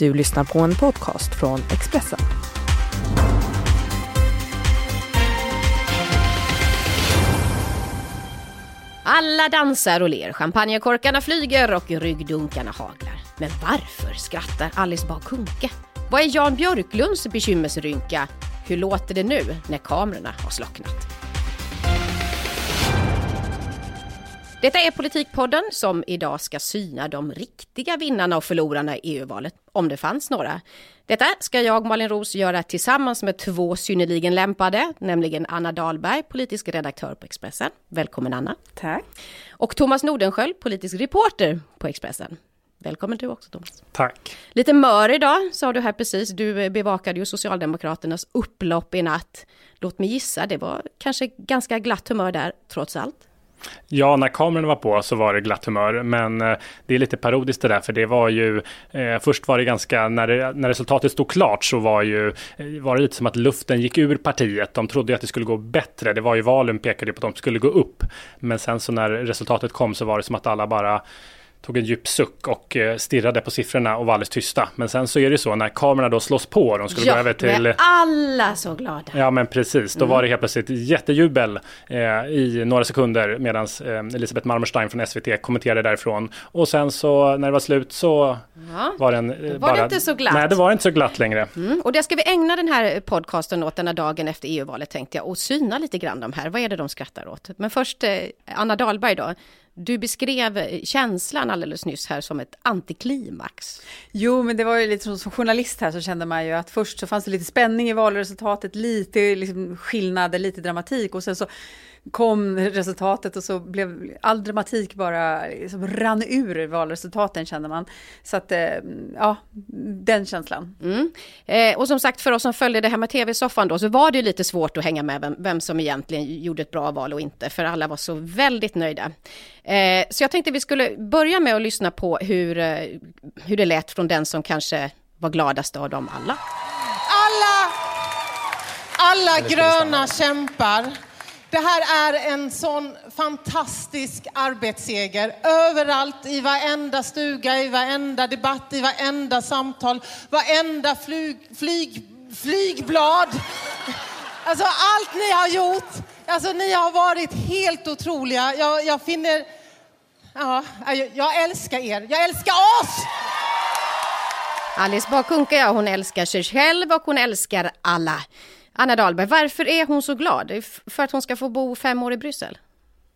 Du lyssnar på en podcast från Expressen. Alla dansar och ler, champagnekorkarna flyger och ryggdunkarna haglar. Men varför skrattar Alice Bah Kuhnke? Vad är Jan Björklunds bekymmersrynka? Hur låter det nu när kamerorna har slocknat? Detta är Politikpodden som idag ska syna de riktiga vinnarna och förlorarna i EU-valet, om det fanns några. Detta ska jag, Malin Ros, göra tillsammans med två synnerligen lämpade, nämligen Anna Dahlberg, politisk redaktör på Expressen. Välkommen Anna. Tack. Och Thomas Nordenskjöld, politisk reporter på Expressen. Välkommen du också Thomas. Tack. Lite mör idag sa du här precis. Du bevakade ju Socialdemokraternas upplopp i natt. Låt mig gissa, det var kanske ganska glatt humör där trots allt. Ja, när kameran var på så var det glatt humör, men eh, det är lite parodiskt det där, för det var ju eh, först var det ganska när, det, när resultatet stod klart så var ju eh, var det lite som att luften gick ur partiet. De trodde ju att det skulle gå bättre. Det var ju valen pekade på att de skulle gå upp, men sen så när resultatet kom så var det som att alla bara tog en djup suck och eh, stirrade på siffrorna och var alldeles tysta. Men sen så är det så när kamerorna då slås på, de skulle ja, gå över till... är alla så glada. Ja men precis, då mm. var det helt plötsligt jättejubel eh, i några sekunder medan eh, Elisabeth Marmorstein från SVT kommenterade därifrån. Och sen så när det var slut så ja. var den eh, var bara... det inte så glatt? Nej, det var inte så glatt längre. Mm. Och det ska vi ägna den här podcasten åt denna dagen efter EU-valet tänkte jag och syna lite grann de här. Vad är det de skrattar åt? Men först eh, Anna Dahlberg då. Du beskrev eh, känslan alldeles nyss här som ett antiklimax. Jo, men det var ju lite som, som journalist här så kände man ju att först så fanns det lite spänning i valresultatet, lite liksom skillnader, lite dramatik och sen så kom resultatet och så blev all dramatik bara liksom rann ur valresultaten kände man. Så att, eh, ja, den känslan. Mm. Eh, och som sagt, för oss som följde det här med tv-soffan då, så var det ju lite svårt att hänga med vem, vem, som egentligen gjorde ett bra val och inte, för alla var så väldigt nöjda. Eh, så jag tänkte vi skulle börja med att lyssna på hur, hur det lät från den som kanske var gladast av dem alla. Alla, alla gröna kämpar det här är en sån fantastisk arbetsseger. Överallt, i varenda stuga, i varenda debatt, i varenda samtal, varenda flyg, flyg, flygblad. Alltså allt ni har gjort. Alltså ni har varit helt otroliga. Jag, jag finner... Ja, jag, jag älskar er. Jag älskar oss! Alice Bakunke, ja, hon älskar sig själv och hon älskar alla. Anna Dahlberg, varför är hon så glad? För att hon ska få bo fem år i Bryssel?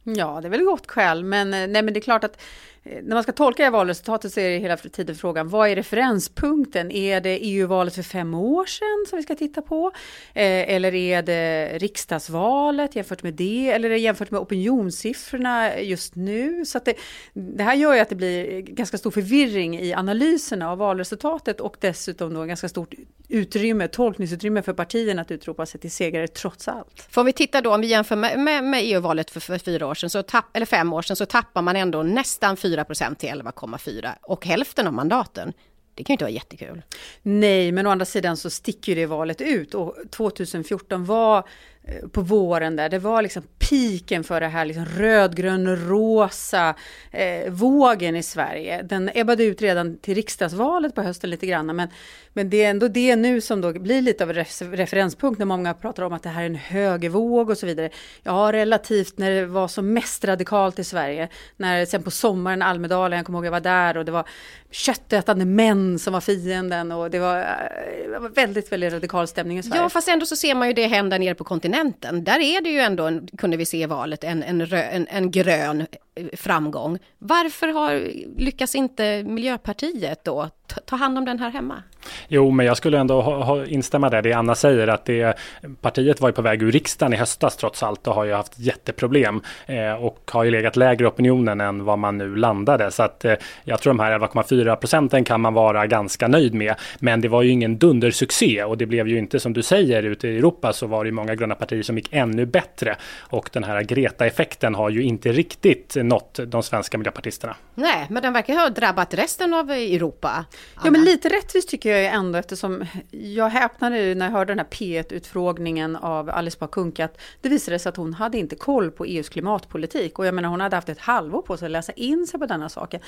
Ja, det är väl gott skäl, men, eh, nej, men det är klart att Eh, när man ska tolka valresultatet så är det hela tiden frågan, vad är referenspunkten? Är det EU-valet för fem år sedan som vi ska titta på? Eh, eller är det riksdagsvalet jämfört med det? Eller är det jämfört med opinionssiffrorna just nu? Så det, det, här gör ju att det blir ganska stor förvirring i analyserna av valresultatet och dessutom då ganska stort utrymme, tolkningsutrymme för partierna att utropa sig till segrare trots allt. Får vi titta då, om vi jämför med, med, med EU-valet för, för, fyra år sedan, så tapp, eller fem år sedan, så tappar man ändå nästan fyra 4 procent till 11,4 och hälften av mandaten. Det kan ju inte vara jättekul. Nej, men å andra sidan så sticker ju det valet ut och 2014 var Eh, på våren där. Det var liksom piken för det här liksom rödgrön rosa eh, vågen i Sverige. Den ebbade ut redan till riksdagsvalet på hösten lite grann. Men, men det är ändå det nu som då blir lite av en referenspunkt när många pratar om att det här är en högervåg och så vidare. Ja, relativt när det var som mest radikalt i Sverige. När sen på sommaren Almedalen, jag kommer ihåg jag var där och det var köttätande män som var fienden och det var, eh, det var väldigt, väldigt radikal stämning i Sverige. Ja, fast ändå så ser man ju det hända nere på kontinenten kontinenten. Där är det ju ändå, kunde vi se i valet, en, en, rö, en, en grön framgång. Varför har, lyckas inte Miljöpartiet då ta hand om den här hemma? Jo, men jag skulle ändå ha, ha, instämma där det Anna säger att det, partiet var ju på väg ur riksdagen i höstas trots allt och har ju haft jätteproblem eh, och har ju legat lägre opinionen än vad man nu landade. Så att eh, jag tror de här 11,4 procenten kan man vara ganska nöjd med. Men det var ju ingen dundersuccé och det blev ju inte som du säger ute i Europa så var det ju många gröna partier som gick ännu bättre och den här Greta-effekten har ju inte riktigt nått de svenska miljöpartisterna. Nej, men den verkar ha drabbat resten av Europa. Anna. Ja, men lite rättvist tycker jag ändå, eftersom jag häpnade när jag hörde den här P1-utfrågningen av Alice Bah Kuhnke, att det visade sig att hon hade inte koll på EUs klimatpolitik. Och jag menar, hon hade haft ett halvår på sig att läsa in sig på denna saken.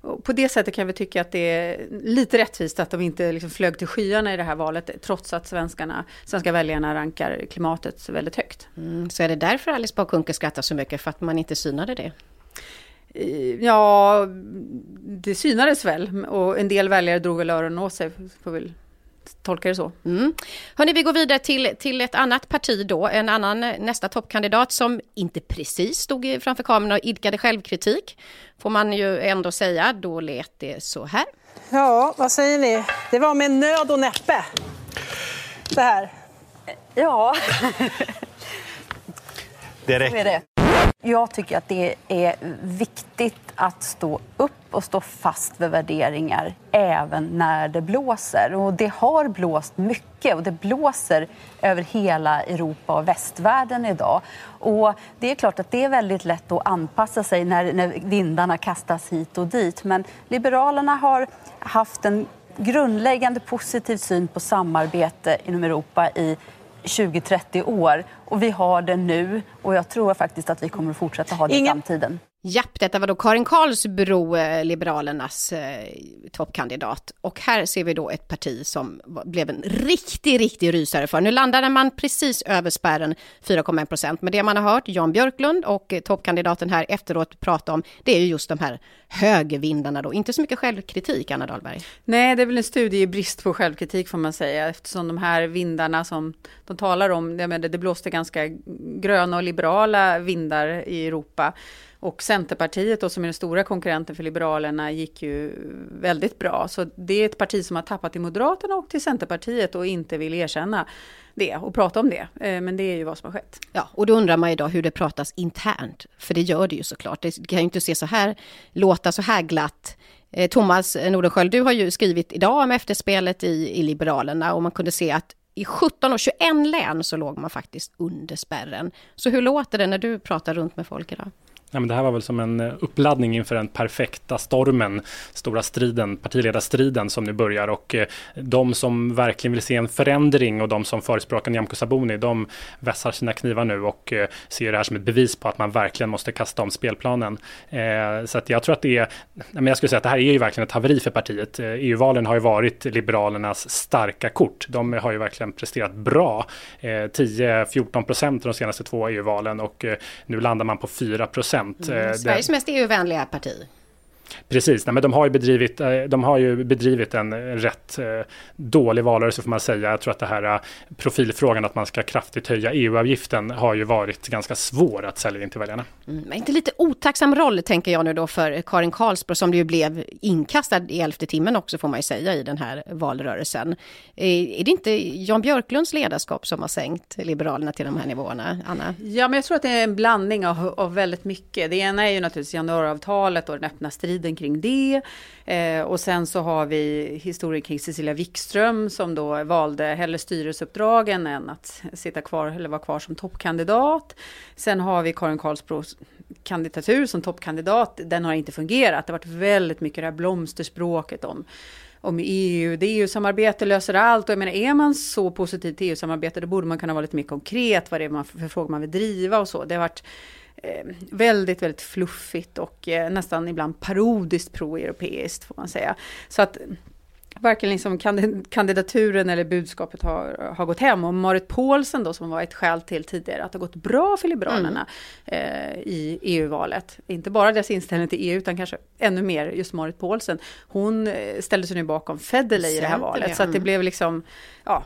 Och på det sättet kan vi tycka att det är lite rättvist att de inte liksom flög till skyarna i det här valet, trots att svenskarna, svenska väljarna rankar klimatet väldigt högt. Mm, så är det därför Alice Bah Kuhnke skrattar så mycket, för att man inte synade det? Ja, det synades väl och en del väljare drog väl öronen åt sig, får väl tolka det så. Mm. Hörni, vi går vidare till, till ett annat parti då, en annan nästa toppkandidat som inte precis stod framför kameran och idkade självkritik, får man ju ändå säga. Då lät det så här. Ja, vad säger ni? Det var med nöd och näppe. Det här. Ja. det räcker. Jag tycker att det är viktigt att stå upp och stå fast vid värderingar även när det blåser. Och det har blåst mycket och det blåser över hela Europa och västvärlden idag. Och det är klart att det är väldigt lätt att anpassa sig när, när vindarna kastas hit och dit. Men Liberalerna har haft en grundläggande positiv syn på samarbete inom Europa i 20-30 år. Och vi har det nu och jag tror faktiskt att vi kommer att fortsätta ha det Ingen... i framtiden. Japp, detta var då Karin Karlsbro, eh, Liberalernas eh, toppkandidat. Och här ser vi då ett parti som blev en riktig, riktig rysare för. Nu landade man precis över spärren 4,1 procent. Men det man har hört Jan Björklund och eh, toppkandidaten här efteråt prata om, det är ju just de här högervindarna då. Inte så mycket självkritik, Anna Dahlberg. Nej, det är väl en studie i brist på självkritik får man säga, eftersom de här vindarna som de talar om, det, det blåste ganska gröna och liberala vindar i Europa. Och Centerpartiet då, som är den stora konkurrenten för Liberalerna gick ju väldigt bra. Så det är ett parti som har tappat till Moderaterna och till Centerpartiet och inte vill erkänna det och prata om det. Eh, men det är ju vad som har skett. Ja, och då undrar man ju då hur det pratas internt. För det gör det ju såklart. Det kan ju inte se så här, låta så här glatt. Eh, Thomas Nordenskjöld, du har ju skrivit idag om efterspelet i, i Liberalerna och man kunde se att i 17 och 21 län så låg man faktiskt under spärren. Så hur låter det när du pratar runt med folk idag? Ja, men det här var väl som en eh, uppladdning inför den perfekta stormen, stora striden, partiledarstriden som nu börjar och eh, de som verkligen vill se en förändring och de som förespråkar Nyamko Sabuni, de vässar sina knivar nu och eh, ser det här som ett bevis på att man verkligen måste kasta om spelplanen. Så att jag tror att det är, men jag skulle säga att det här är ju verkligen ett haveri för partiet. E EU-valen har ju varit Liberalernas starka kort. De har ju verkligen presterat bra, 10-14 procent de senaste två EU-valen och nu landar man på 4 procent procent. Mm, Sveriges mest EU-vänliga parti. Precis, nej, men de har ju bedrivit, eh, de har ju bedrivit en rätt eh, dålig valrörelse får man säga. Jag tror att det här eh, profilfrågan att man ska kraftigt höja EU-avgiften har ju varit ganska svår att sälja in till väljarna. Mm, men inte lite otacksam roll tänker jag nu då för Karin Karlsbro som det ju blev inkastad i elfte timmen också får man ju säga i den här valrörelsen. Är det inte Jan Björklunds ledarskap som har sänkt Liberalerna till de här nivåerna, Anna? Ja, men jag tror att det är en blandning av, av väldigt mycket. Det ena är ju naturligtvis januariavtalet och den öppna striden striden kring det. Eh, och sen så har vi historien kring Cecilia Wikström som då valde hellre styrelseuppdragen än att sitta kvar eller vara kvar som toppkandidat. Sen har vi Karin Karlsbros kandidatur som toppkandidat. Den har inte fungerat. Det har varit väldigt mycket det här blomsterspråket om om EU, det EU-samarbete löser allt. Och jag menar, är man så positiv till EU-samarbete, då borde man kunna vara lite mer konkret vad det är man, för frågor man vill driva och så. Det har varit väldigt, väldigt fluffigt och eh, nästan ibland parodiskt pro-europeiskt får man säga. Så att varken liksom kandidaturen eller budskapet har, har gått hem. Och Marit Paulsen då, som var ett skäl till tidigare att det har gått bra för Liberalerna mm. eh, i EU-valet. Inte bara deras inställning till EU, utan kanske ännu mer just Marit Paulsen. Hon eh, ställde sig nu bakom Federley i det här valet. Så att det blev liksom, ja,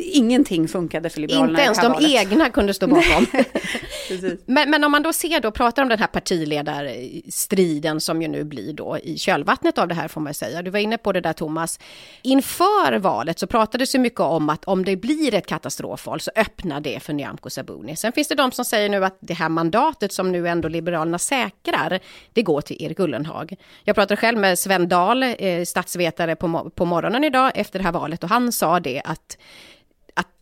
ingenting funkade för Liberalerna Inte ens de valet. egna kunde stå bakom. men, men, om man då ser då, pratar om den här partiledarstriden som ju nu blir då i kölvattnet av det här får man säga. Du var inne på det där Thomas. Inför valet så pratades det mycket om att om det blir ett katastrofval så öppnar det för Nyamko Sabuni. Sen finns det de som säger nu att det här mandatet som nu ändå Liberalerna säkrar, det går till Erik Ullenhag. Jag pratade själv med Sven Dahl, eh, statsvetare på, på morgonen idag efter det här valet och han sa det att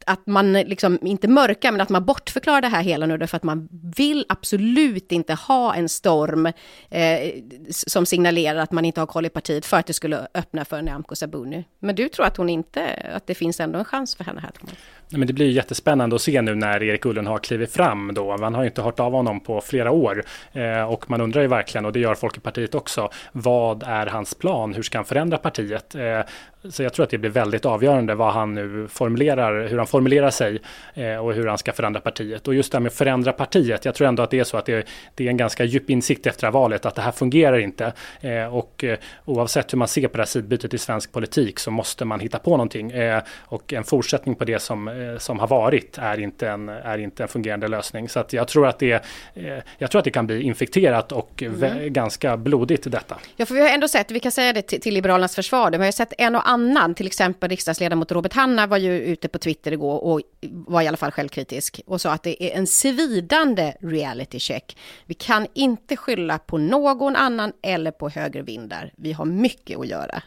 att man liksom inte mörkar, men att man bortförklarar det här hela nu, för att man vill absolut inte ha en storm eh, som signalerar att man inte har koll i partiet för att det skulle öppna för Nyamko Sabuni. Men du tror att hon inte, att det finns ändå en chans för henne här, Thomas? men det blir jättespännande att se nu när Erik Ullenhag kliver fram då. Man har ju inte hört av honom på flera år eh, och man undrar ju verkligen, och det gör folk i partiet också, vad är hans plan? Hur ska han förändra partiet? Eh, så jag tror att det blir väldigt avgörande vad han nu formulerar, hur han formulerar sig eh, och hur han ska förändra partiet. Och just det här med att förändra partiet, jag tror ändå att det är så att det, det är en ganska djup insikt efter valet att det här fungerar inte. Eh, och eh, oavsett hur man ser på det här sidbytet i svensk politik så måste man hitta på någonting. Eh, och en fortsättning på det som, eh, som har varit är inte, en, är inte en fungerande lösning. Så att jag tror att det, eh, jag tror att det kan bli infekterat och mm. ganska blodigt detta. Ja, för vi har ändå sett, vi kan säga det till, till Liberalernas försvar, vi har sett en och annan, till exempel riksdagsledamot Robert Hanna var ju ute på Twitter igår och var i alla fall självkritisk och sa att det är en svidande reality check. Vi kan inte skylla på någon annan eller på högervindar. Vi har mycket att göra.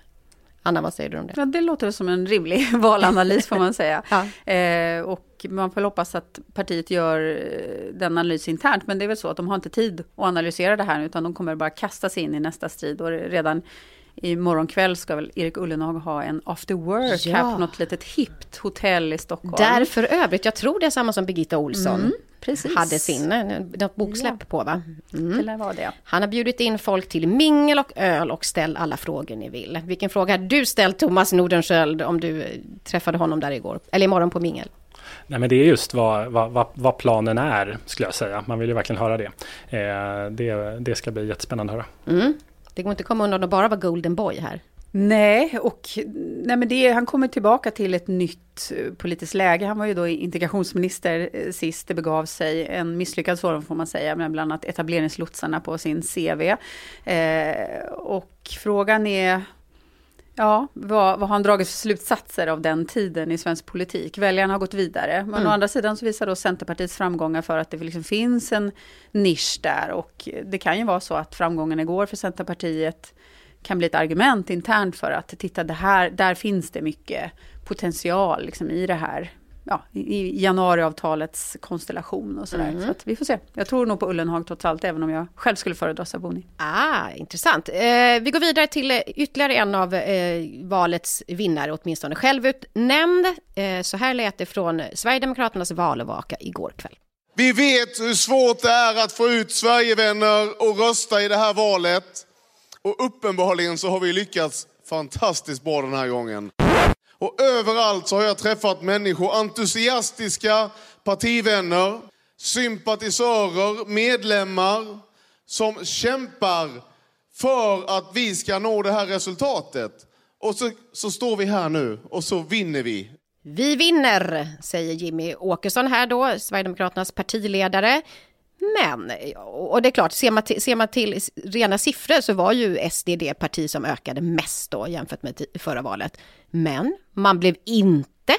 Anna, vad säger du om det? Ja, det låter som en rimlig valanalys får man säga. ja. eh, och man får hoppas att partiet gör eh, den analys internt, men det är väl så att de har inte tid att analysera det här, utan de kommer bara kasta sig in i nästa strid och redan i morgon kväll ska väl Erik Ullenhag ha en after work ja. här på något litet hippt hotell i Stockholm. Där för övrigt, jag tror det är samma som Birgitta Olsson. Mm. Precis. hade sin, eh, något boksläpp ja. på va? Mm. Det var det. Han har bjudit in folk till mingel och öl och ställ alla frågor ni vill. Vilken fråga har du ställt Thomas Nordenskjöld om du eh, träffade honom där igår? Eller imorgon på mingel? Nej men det är just vad, vad, vad, planen är skulle jag säga. Man vill ju verkligen höra det. Eh, det, det ska bli jättespännande att höra. Mm. Det går inte att komma undan att bara vara golden boy här. Nej, och nej men det, han kommer tillbaka till ett nytt eh, politiskt läge. Han var ju då integrationsminister eh, sist det begav sig. En misslyckad sådan får man säga, med bland annat etableringslotsarna på sin CV. Eh, och frågan är, ja, vad, vad har han dragit för slutsatser av den tiden i svensk politik? Väljarna har gått vidare. Men mm. å andra sidan så visar då Centerpartiets framgångar för att det liksom finns en nisch där. Och det kan ju vara så att framgången igår för Centerpartiet kan bli ett argument internt för att titta, det här, där finns det mycket potential liksom, i det här ja, i januariavtalets konstellation och sådär. Mm. Så att vi får se. Jag tror nog på Ullenhag trots allt, även om jag själv skulle föredra Sabuni. Ah, intressant. Eh, vi går vidare till eh, ytterligare en av eh, valets vinnare, åtminstone självutnämnd. Eh, så här lät det från Sverigedemokraternas valvaka igår kväll. Vi vet hur svårt det är att få ut Sverigevänner och rösta i det här valet. Och uppenbarligen så har vi lyckats fantastiskt bra den här gången. Och överallt så har jag träffat människor, entusiastiska partivänner, sympatisörer, medlemmar som kämpar för att vi ska nå det här resultatet. Och så, så står vi här nu och så vinner vi. Vi vinner, säger Jimmy Åkesson här då, Sverigedemokraternas partiledare. Men, och det är klart, ser man, till, ser man till rena siffror så var ju SD det parti som ökade mest då jämfört med förra valet. Men man blev inte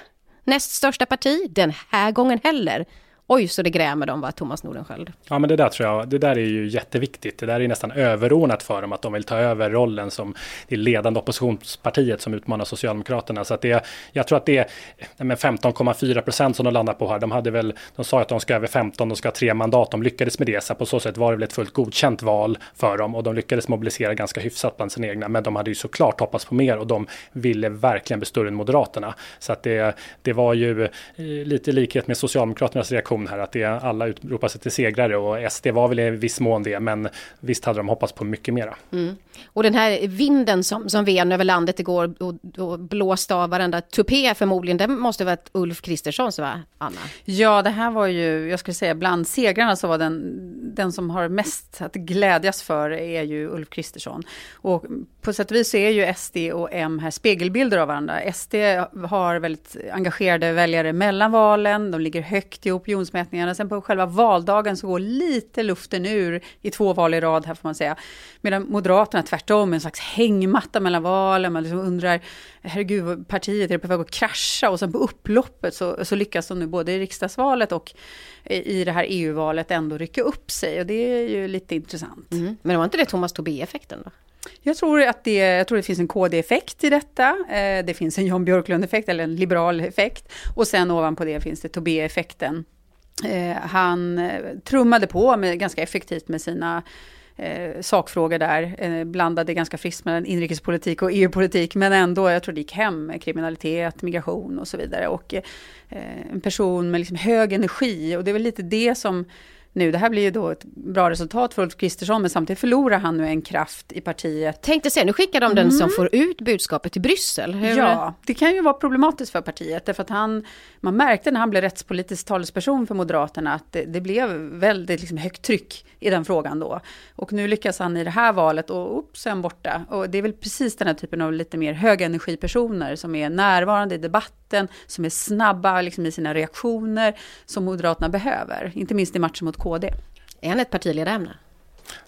näst största parti den här gången heller. Oj, så det grämer dem, var Thomas Nordenskjöld. Ja, men det där tror jag, det där är ju jätteviktigt. Det där är nästan överordnat för dem, att de vill ta över rollen som det ledande oppositionspartiet som utmanar Socialdemokraterna. Så att det, jag tror att det är 15,4 procent som de landar på här. De hade väl, de sa att de ska över 15, de ska ha tre mandat. De lyckades med det, så på så sätt var det väl ett fullt godkänt val för dem och de lyckades mobilisera ganska hyfsat bland sina egna. Men de hade ju såklart hoppats på mer och de ville verkligen bli större än Moderaterna. Så att det, det var ju lite lite likhet med Socialdemokraternas reaktion reaktion här att det, alla utropar sig till segrare och SD var väl i viss mån det men visst hade de hoppats på mycket mera. Mm. Och den här vinden som, som ven över landet igår och, och blåste av varenda tupé förmodligen, det måste varit Ulf Kristerssons va, Anna? Ja, det här var ju, jag skulle säga bland segrarna så var den, den som har mest att glädjas för är ju Ulf Kristersson. Och på sätt och vis så är ju SD och M här spegelbilder av varandra. SD har väldigt engagerade väljare mellan valen, de ligger högt i opinionsmätningarna. Sen på själva valdagen så går lite luften ur i två val i rad här får man säga. Medan Moderaterna tvärtom, en slags hängmatta mellan valen. Man liksom undrar, herregud, partiet är på väg att krascha? Och sen på upploppet så, så lyckas de nu både i riksdagsvalet och i det här EU-valet ändå rycka upp sig. Och det är ju lite intressant. Mm. Men var inte det Thomas Tobé-effekten då? Jag tror att det, jag tror det finns en KD-effekt i detta. Eh, det finns en Jan Björklund-effekt, eller en liberal effekt. Och sen ovanpå det finns det Tobé-effekten. Eh, han eh, trummade på med, ganska effektivt med sina eh, sakfrågor där, eh, blandade ganska friskt mellan inrikespolitik och EU-politik, men ändå, jag tror det gick hem, kriminalitet, migration och så vidare. Och eh, en person med liksom hög energi, och det är väl lite det som nu. Det här blir ju då ett bra resultat för Ulf Kristersson, men samtidigt förlorar han nu en kraft i partiet. Tänkte se, nu skickar de den mm. som får ut budskapet till Bryssel. Hur... Ja, det kan ju vara problematiskt för partiet, därför att han, man märkte när han blev rättspolitisk talesperson för Moderaterna att det, det blev väldigt liksom, högt tryck i den frågan då. Och nu lyckas han i det här valet och upp han borta. Och det är väl precis den här typen av lite mer högenergipersoner som är närvarande i debatten, som är snabba liksom, i sina reaktioner, som Moderaterna behöver. Inte minst i matchen mot KD. Är han ett partiledarämne?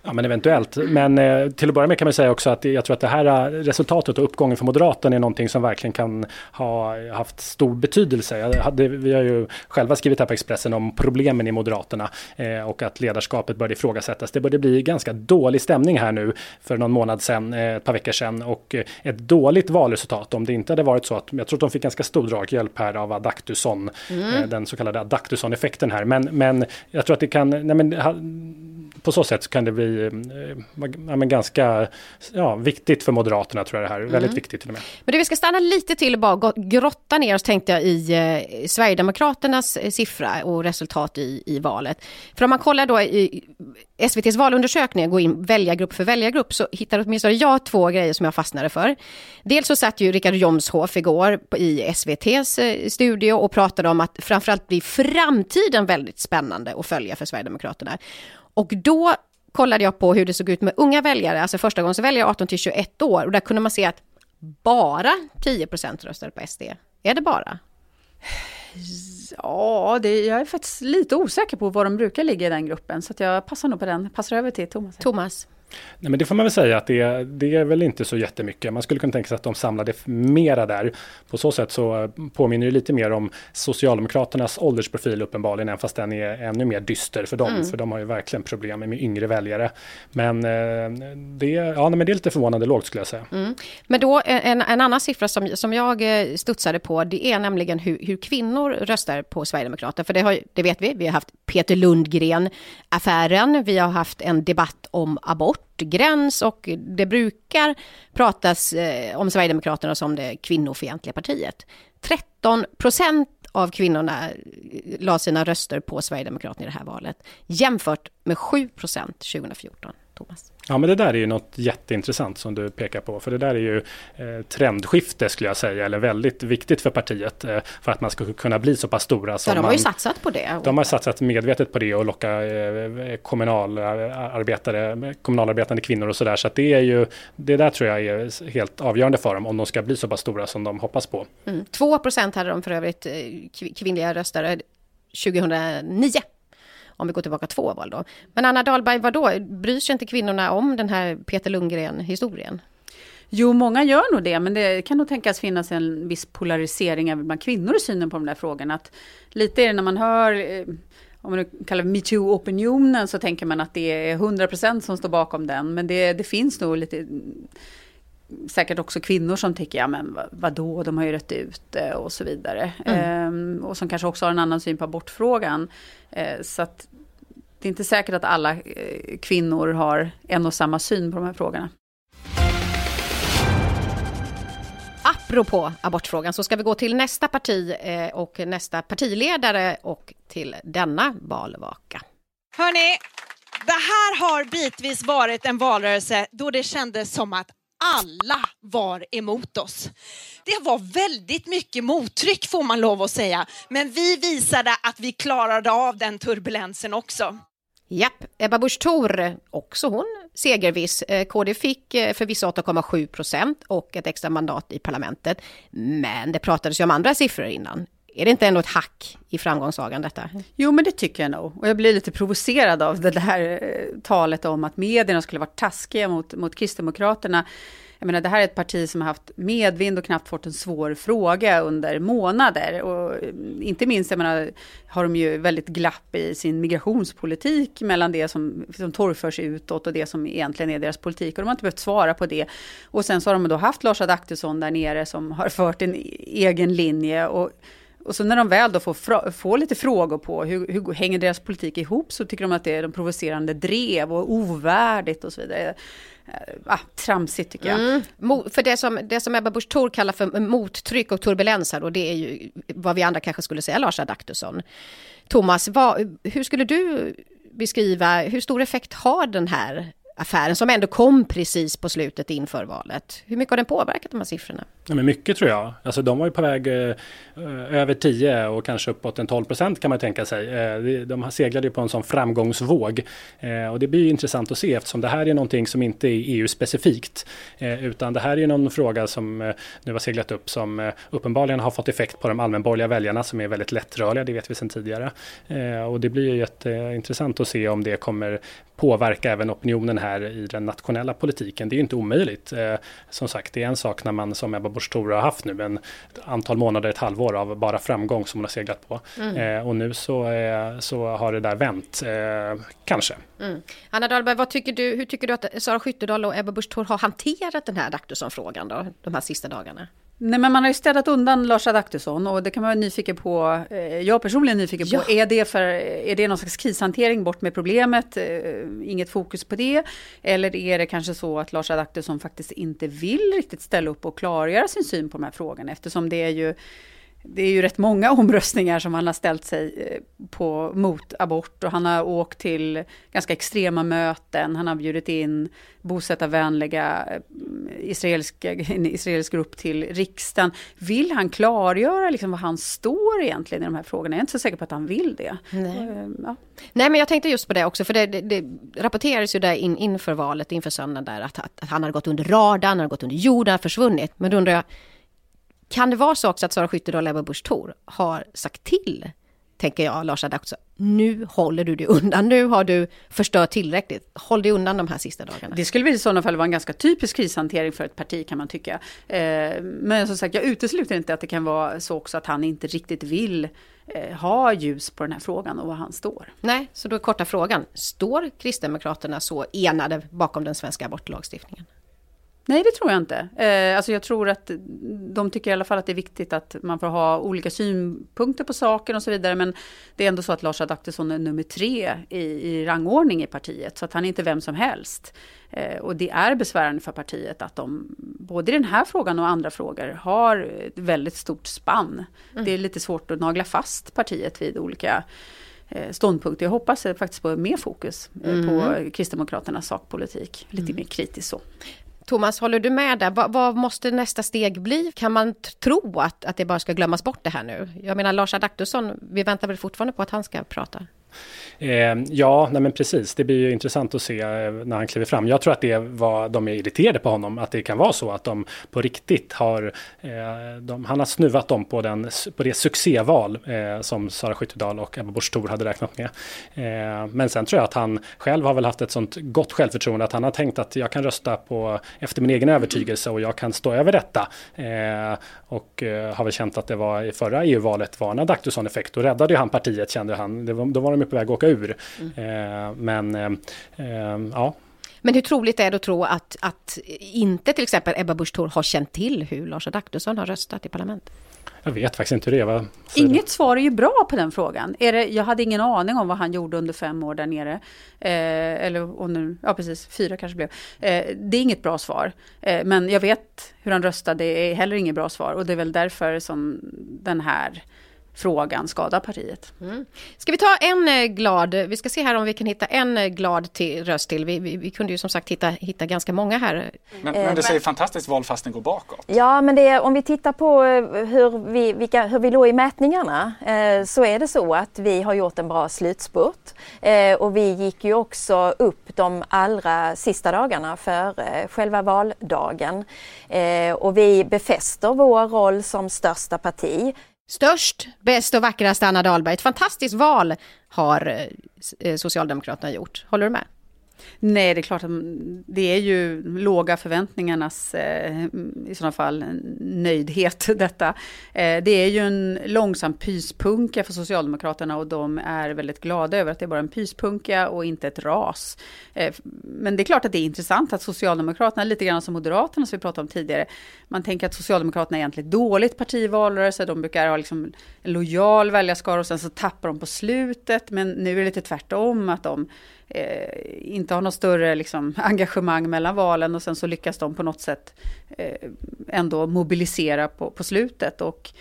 Ja men eventuellt. Men eh, till att börja med kan man säga också att jag tror att det här eh, resultatet och uppgången för Moderaterna är någonting som verkligen kan ha haft stor betydelse. Hade, vi har ju själva skrivit här på Expressen om problemen i Moderaterna eh, och att ledarskapet började ifrågasättas. Det började bli ganska dålig stämning här nu för någon månad sedan, eh, ett par veckor sedan och eh, ett dåligt valresultat om det inte hade varit så att jag tror att de fick ganska stor draghjälp här av Adaktusson, mm. Eh, den så kallade Adaktusson-effekten här. Men, men jag tror att det kan, nej men, på så sätt kan det bli eh, ja, men ganska ja, viktigt för Moderaterna tror jag det här. Mm. Väldigt viktigt till och med. Men det vi ska stanna lite till och bara grotta ner oss tänkte jag i eh, Sverigedemokraternas eh, siffra och resultat i, i valet. För om man kollar då i SVTs valundersökning, går in väljargrupp för väljargrupp, så hittar åtminstone jag två grejer som jag fastnade för. Dels så satt ju Richard Jomshof igår i SVTs eh, studio och pratade om att framförallt blir framtiden väldigt spännande att följa för Sverigedemokraterna. Och då kollade jag på hur det såg ut med unga väljare, alltså förstagångsväljare 18 till 21 år. Och där kunde man se att bara 10% röstade på SD. Är det bara? Ja, det, jag är faktiskt lite osäker på var de brukar ligga i den gruppen. Så jag passar nog på den. Passar över till Thomas. Thomas. Nej, men det får man väl säga att det, det är väl inte så jättemycket. Man skulle kunna tänka sig att de samlade mera där. På så sätt så påminner det lite mer om Socialdemokraternas åldersprofil uppenbarligen, även fast den är ännu mer dyster för dem. Mm. För de har ju verkligen problem med yngre väljare. Men, eh, det, ja, men det är lite förvånande lågt skulle jag säga. Mm. Men då en, en annan siffra som, som jag eh, studsade på, det är nämligen hur, hur kvinnor röstar på Sverigedemokraterna. För det, har, det vet vi, vi har haft Peter Lundgren-affären, vi har haft en debatt om abort gräns och det brukar pratas eh, om Sverigedemokraterna som det kvinnofientliga partiet. 13 procent av kvinnorna eh, la sina röster på Sverigedemokraterna i det här valet jämfört med 7 procent 2014. Thomas. Ja men det där är ju något jätteintressant som du pekar på. För det där är ju eh, trendskifte skulle jag säga. Eller väldigt viktigt för partiet. Eh, för att man ska kunna bli så pass stora. Som ja, de har man, ju satsat på det. De har satsat medvetet på det och locka eh, kommunalarbetare, kommunalarbetande kvinnor och sådär. Så att det är ju, det där tror jag är helt avgörande för dem. Om de ska bli så pass stora som de hoppas på. Mm. 2 hade de för övrigt eh, kvinnliga röstare 2009 om vi går tillbaka två val då. Men Anna Dahlberg, vadå. Bryr sig inte kvinnorna om den här Peter Lundgren-historien? Jo, många gör nog det, men det kan nog tänkas finnas en viss polarisering även bland kvinnor i synen på de där frågorna. Att lite är det när man hör eh, om man nu kallar det metoo-opinionen så tänker man att det är 100% som står bakom den. Men det, det finns nog lite säkert också kvinnor som tycker, ja men vadå, de har ju rätt ut och så vidare. Mm. Ehm, och som kanske också har en annan syn på abortfrågan. Ehm, så att det är inte säkert att alla eh, kvinnor har en och samma syn på de här frågorna. Apropå abortfrågan så ska vi gå till nästa parti eh, och nästa partiledare och till denna valvaka. Hörni, det här har bitvis varit en valrörelse då det kändes som att alla var emot oss. Det var väldigt mycket mottryck får man lov att säga, men vi visade att vi klarade av den turbulensen också. Japp, Ebba Busch Thor, också hon segerviss. Eh, KD fick eh, förvisso 8,7 procent och ett extra mandat i parlamentet. Men det pratades ju om andra siffror innan. Är det inte ändå ett hack i framgångssagan detta? Jo, men det tycker jag nog. Och jag blir lite provocerad av det här eh, talet om att medierna skulle vara taskiga mot, mot Kristdemokraterna. jag menar, det här är ett parti som har haft medvind och knappt fått en svår fråga under månader. Och eh, inte minst, jag menar, har de ju väldigt glapp i sin migrationspolitik mellan det som, som torgförs utåt och det som egentligen är deras politik. Och de har inte behövt svara på det. Och sen så har de då haft Lars Adaktusson där nere som har fört en e-, egen linje. Och och så när de väl då får, får lite frågor på hur, hur hänger deras politik ihop så tycker de att det är de provocerande drev och ovärdigt och så vidare. Eh, ah, tramsigt tycker jag. Mm. För det som, det som Ebba Busch Thor kallar för mottryck och turbulens här, och det är ju vad vi andra kanske skulle säga Lars Adaktusson. Thomas, vad, hur skulle du beskriva, hur stor effekt har den här affären som ändå kom precis på slutet inför valet. Hur mycket har den påverkat de här siffrorna? Ja, men mycket tror jag. Alltså, de var ju på väg eh, över 10 och kanske uppåt en 12 procent kan man tänka sig. Eh, de seglade ju på en sån framgångsvåg. Eh, och det blir ju intressant att se eftersom det här är någonting som inte är EU-specifikt. Eh, utan det här är någon fråga som eh, nu har seglat upp som eh, uppenbarligen har fått effekt på de allmänborgerliga väljarna som är väldigt lättrörliga, det vet vi sedan tidigare. Eh, och det blir ju jätteintressant att se om det kommer påverka även opinionen här i den nationella politiken. Det är ju inte omöjligt. Eh, som sagt, det är en sak när man som Ebba Busch Thor har haft nu en antal månader, ett halvår av bara framgång som hon har seglat på. Mm. Eh, och nu så, eh, så har det där vänt, kanske. Mm. Anna Dahlberg, vad tycker du, hur tycker du att Sara Skyttedal och Ebba Busch Thor har hanterat den här Adaktusson-frågan då, de här sista dagarna? Nej, men man har ju städat undan Lars Adaktusson och det kan man vara nyfiken på. Eh, jag personligen är nyfiken ja. på, är det, för, är det någon slags krishantering bort med problemet? Eh, inget fokus på det? Eller är det kanske så att Lars Adaktusson faktiskt inte vill riktigt ställa upp och klargöra sin syn på de här frågorna eftersom det är ju det är ju rätt många omröstningar som han har ställt sig eh, på mot abort och han har åkt till ganska extrema möten. Han har bjudit in bosättarvänliga eh, israeliska, en israelisk grupp till riksdagen. Vill han klargöra liksom vad han står egentligen i de här frågorna? Jag är inte så säker på att han vill det. Nej, eh, ja. Nej men jag tänkte just på det också, för det, det, det rapporterades ju där in, inför valet, inför söndagen där, att, att, han hade gått under radarn, han hade gått under jorden, försvunnit. Men då undrar jag, kan det vara så också att Sara Skyttedal och Ebba Busch Thor har sagt till, tänker jag, Lars också, nu håller du dig undan, nu har du förstört tillräckligt, håll dig undan de här sista dagarna. Det skulle väl i sådana fall vara en ganska typisk krishantering för ett parti kan man tycka. Eh, men som sagt, jag utesluter inte att det kan vara så också att han inte riktigt vill eh, ha ljus på den här frågan och var han står. Nej, så då är korta frågan, står Kristdemokraterna så enade bakom den svenska abortlagstiftningen? Nej, det tror jag inte. Eh, alltså jag tror att de tycker i alla fall att det är viktigt att man får ha olika synpunkter på saken och så vidare. Men det är ändå så att Lars Adaktusson är nummer tre i, i rangordning i partiet. Så att han är inte vem som helst. Eh, och det är besvärande för partiet att de, både i den här frågan och andra frågor, har ett väldigt stort spann. Mm. Det är lite svårt att nagla fast partiet vid olika eh, ståndpunkter. Jag hoppas faktiskt på mer fokus eh, mm. på Kristdemokraternas sakpolitik. Lite mm. mer kritiskt så. Thomas, håller du med där? Vad, vad, måste nästa steg bli? Kan man tro att, att det bara ska glömmas bort det här nu? Jag menar Lars Adaktusson, vi väntar väl fortfarande på att han ska prata? Eh, ja, nej men precis. Det blir ju intressant att se eh, när han kliver fram. Jag tror att det var de är irriterade på honom. Att det kan vara så att de på riktigt har... Eh, de, han har snuvat dem på, den, på det succéval eh, som Sara Skyttedal och Ebba Busch Thor hade räknat med. Eh, men sen tror jag att han själv har väl haft ett sånt gott självförtroende att han har tänkt att jag kan rösta på efter min egen övertygelse och jag kan stå över detta. Eh, och eh, har väl känt att det var i förra EU-valet var en Adaktusson-effekt. Då räddade ju han partiet kände han. Det var, då var de på väg att åka ur. Mm. Eh, men eh, eh, ja. Men hur troligt är det att tro att, att inte till exempel Ebba Busch Thor har känt till hur Lars Adaktusson har röstat i parlamentet? Jag vet faktiskt inte hur det var. Inget svar är ju bra på den frågan. Är det, jag hade ingen aning om vad han gjorde under fem år där nere. Eh, eller och nu, ja precis, fyra kanske blev. Eh, det är inget bra svar. Eh, men jag vet hur han röstade, det är heller inget bra svar. Och det är väl därför som den här frågan skadar partiet. Mm. Ska vi ta en eh, glad, vi ska se här om vi kan hitta en eh, glad till, röst till. Vi, vi, vi kunde ju som sagt hitta, hitta ganska många här. Men, men det säger fantastiskt val fast den går bakåt. Ja, men det, om vi tittar på eh, hur vi, vilka, hur vi låg i mätningarna eh, så är det så att vi har gjort en bra slutspurt eh, och vi gick ju också upp de allra sista dagarna för eh, själva valdagen och vi befäster vår roll som största parti. Störst, bäst och vackrast Anna Dahlberg. Ett fantastiskt val har eh, eh, Socialdemokraterna gjort. Håller du med? Nej, det är klart att det är ju låga förväntningarnas, eh, i sådana fall, nöjdhet detta. Eh, det är ju en långsam pyspunka för Socialdemokraterna och de är väldigt glada över att det är bara en pyspunka och inte ett ras. Eh, men det är klart att det är intressant att Socialdemokraterna, lite grann som Moderaterna som vi pratade om tidigare, man tänker att Socialdemokraterna är egentligen dåligt parti i valrörelse, de brukar ha liksom en lojal väljarskara och sen så tappar de på slutet, men nu är det lite tvärtom, att de eh, inte har något större liksom, engagemang mellan valen och sen så lyckas de på något sätt eh, ändå mobilisera på, på slutet. Och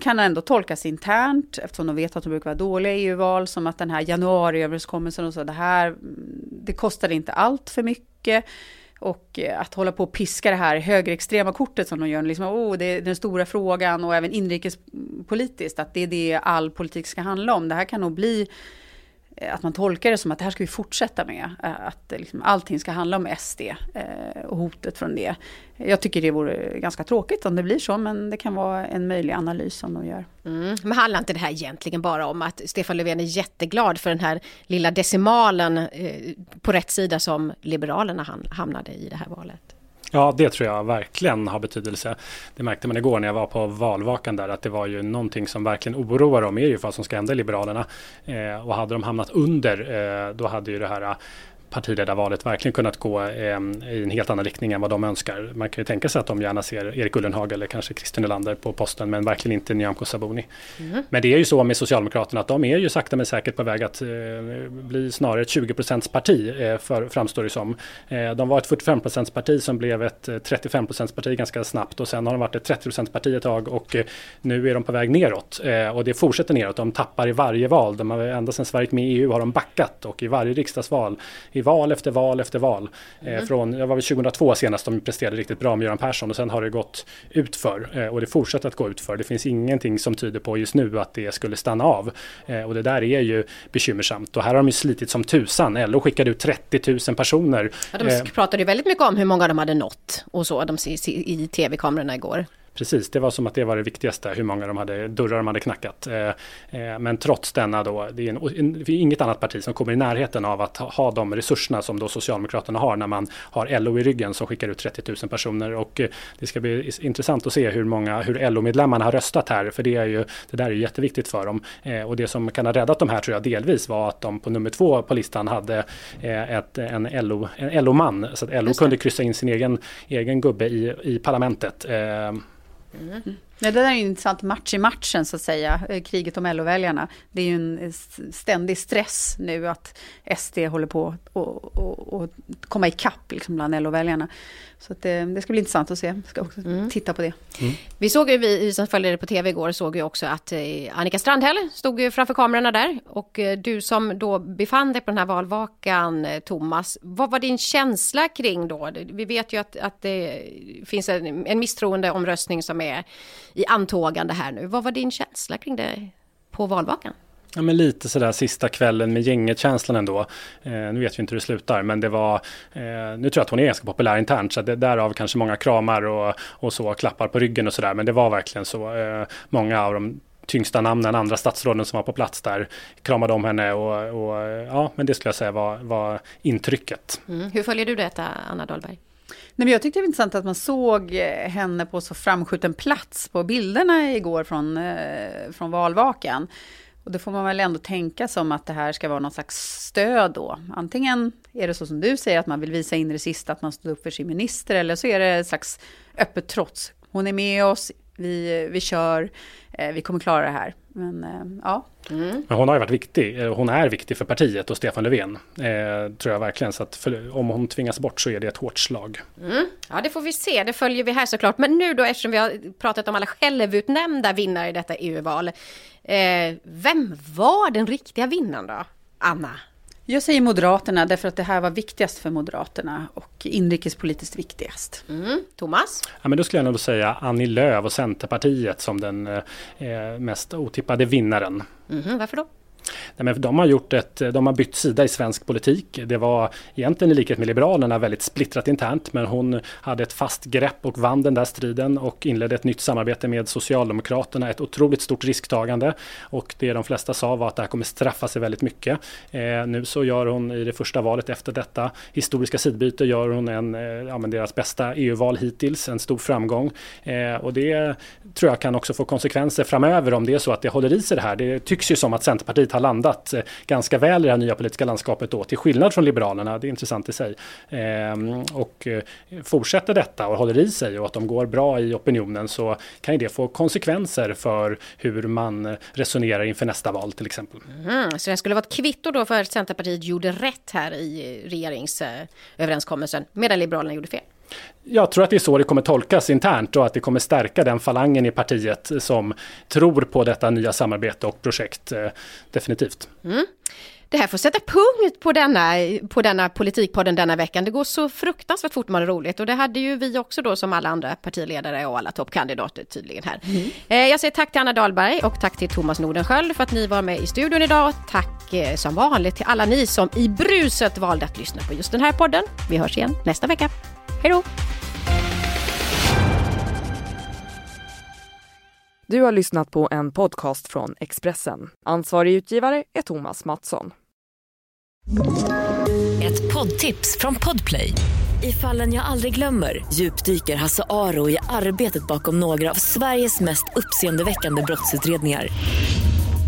kan ändå tolkas internt, eftersom de vet att de brukar vara dåliga i EU-val, som att den här januariöverenskommelsen och så, det här, mm, det kostar inte allt för mycket. Och eh, att hålla på och piska det här högerextrema kortet som de gör, liksom, oh, det är den stora frågan och även inrikespolitiskt, att det är det all politik ska handla om. Det här kan nog bli Eh, att man tolkar det som att det här ska vi fortsätta med. Eh, att eh, liksom allting ska handla om SD och hotet från det. Jag tycker det vore ganska tråkigt om det blir så, men det kan vara en möjlig analys som de gör. Mm. Men handlar inte det här egentligen bara om att Stefan Löfven är jätteglad för den här lilla decimalen på rätt sida som Liberalerna hamnade i det här valet? Ja, det tror jag verkligen har betydelse. Det märkte man igår när jag var på valvakan där att det var ju någonting som verkligen oroar dem är ju vad som ska hända i Liberalerna. Eh, och hade de hamnat under eh, då hade ju det här partiledarvalet verkligen kunnat gå eh, i en helt annan riktning än vad de önskar. Man kan ju tänka sig att de gärna ser Erik Ullenhag eller kanske Christer Nylander på posten men verkligen inte Nyamko Sabuni. Mm. Men det är ju så med Socialdemokraterna att de är ju sakta men säkert på väg att eh, bli snarare ett 20 parti eh, för, framstår det som. Eh, de var ett 45 parti som blev ett 35 eh, parti ganska snabbt och sen har de varit ett 30 parti ett tag och eh, nu är de på väg neråt och det fortsätter neråt. De tappar i varje val. De har, ända sedan Sverige gick med i EU har de backat och i varje riksdagsval i val efter val efter val. Eh, mm. från, jag var väl 2002 senast de presterade riktigt bra med Göran Persson och sen har det gått utför eh, och det fortsätter att gå utför. Det finns ingenting som tyder på just nu att det skulle stanna av eh, och det där är ju bekymmersamt och här har de ju slitit som tusan. LO skickade ut 30 000 personer. Ja, de pratade ju väldigt mycket om hur många de hade nått och så de, i tv-kamerorna igår. Precis, det var som att det var det viktigaste, hur många de hade, dörrar de hade knackat. Eh, eh, men trots denna då, det är, en, det är inget annat parti som kommer i närheten av att ha, de resurserna som då Socialdemokraterna har när man har LO i ryggen som skickar ut 30 000 personer. Och eh, det ska bli intressant att se hur många, hur LO-medlemmarna har röstat här, för det är ju, det där är ju jätteviktigt för dem. Och det som kan ha räddat de här tror jag delvis var att de på nummer två på listan hade ett, en LO, en LO-man, så att LO kunde kryssa in sin egen, egen gubbe i, i parlamentet. Mm. Ja, det där är en intressant match i matchen så att säga, eh, kriget om LO-väljarna. Det är ju en eh, ständig stress nu att SD håller på att komma ikapp liksom bland LO-väljarna. Så det, det, ska bli intressant att se. Jag ska också mm. titta på det. Mm. Vi såg ju, vi som följde det på tv igår, såg ju också att eh, Annika Strandhäll stod ju framför kamerorna där. Och eh, du som då befann dig på den här valvakan, eh, Thomas, vad var din känsla kring då? Vi vet ju att, att det finns en, en misstroendeomröstning som är i antågande här nu. Vad var din känsla kring det på valvakan? Ja, men lite sådär sista kvällen med gänget-känslan ändå. Eh, nu vet vi inte hur det slutar, men det var... Eh, nu tror jag att hon är ganska populär internt, så det, därav kanske många kramar och, och så, klappar på ryggen och sådär. Men det var verkligen så. Eh, många av de tyngsta namnen, andra statsråden som var på plats där, kramade om henne och, och ja, men det skulle jag säga var, var intrycket. Mm. Hur följer du detta, Anna Dahlberg? Nej, men jag tyckte det var intressant att man såg eh, henne på så framskjuten plats på bilderna igår från, eh, från valvakan. Och det får man väl ändå tänka som att det här ska vara någon slags stöd då. Antingen är det så som du säger, att man vill visa in i det sista att man står upp för sin minister, eller så är det ett slags öppet trots. Hon är med oss, vi, eh, vi kör, eh, vi kommer klara det här. Men eh, ja. Mm. Men hon har ju varit viktig. Eh, hon är viktig för partiet och Stefan Löfven. Eh, tror jag verkligen. Så att för, om hon tvingas bort så är det ett hårt slag. Mm. Ja, det får vi se. Det följer vi här såklart. Men nu då, eftersom vi har pratat om alla självutnämnda vinnare i detta EU-val. Eh, vem var den riktiga vinnaren då? Anna? Jag säger Moderaterna därför att det här var viktigast för Moderaterna och inrikespolitiskt viktigast. Mm. Thomas? Ja, men då skulle jag nog säga Annie Lööf och Centerpartiet som den eh, mest otippade vinnaren. Mm. Varför då? Nej, men de, har gjort ett, de har bytt sida i svensk politik. Det var egentligen i likhet med Liberalerna väldigt splittrat internt men hon hade ett fast grepp och vann den där striden och inledde ett nytt samarbete med Socialdemokraterna. Ett otroligt stort risktagande och det de flesta sa var att det här kommer straffa sig väldigt mycket. Eh, nu så gör hon i det första valet efter detta historiska sidbyte gör hon en, eh, ja, deras bästa EU-val hittills, en stor framgång. Eh, och det tror jag kan också få konsekvenser framöver om det är så att det håller i sig det här. Det tycks ju som att Centerpartiet har landat eh, ganska väl i det här nya politiska landskapet då, till skillnad från Liberalerna. Det är intressant i sig. Ehm, och eh, fortsätter detta och håller i sig och att de går bra i opinionen så kan ju det få konsekvenser för hur man eh, resonerar inför nästa val till exempel. Mm, så det skulle vara ett kvitto då för att Centerpartiet gjorde rätt här i regeringsöverenskommelsen medan Liberalerna gjorde fel? Jag tror att det är så det kommer tolkas internt och att det kommer stärka den falangen i partiet som tror på detta nya samarbete och projekt. Eh, definitivt. Mm. Det här får sätta punkt på denna, på denna politikpodden denna veckan. Det går så fruktansvärt fort man är roligt och det hade ju vi också då som alla andra partiledare och alla toppkandidater tydligen här. Mm. Eh, jag säger tack till Anna Dahlberg och tack till Thomas Nordenskjöld för att ni var med i studion idag. Tack eh, som vanligt till alla ni som i bruset valde att lyssna på just den här podden. Vi hörs igen nästa vecka. Hej då! Du har lyssnat på en podcast från Expressen. Ansvarig utgivare är Thomas Mattsson. Ett poddtips från Podplay. I fallen jag aldrig glömmer djupdyker Hasse Aro i arbetet bakom några av Sveriges mest uppseendeväckande brottsutredningar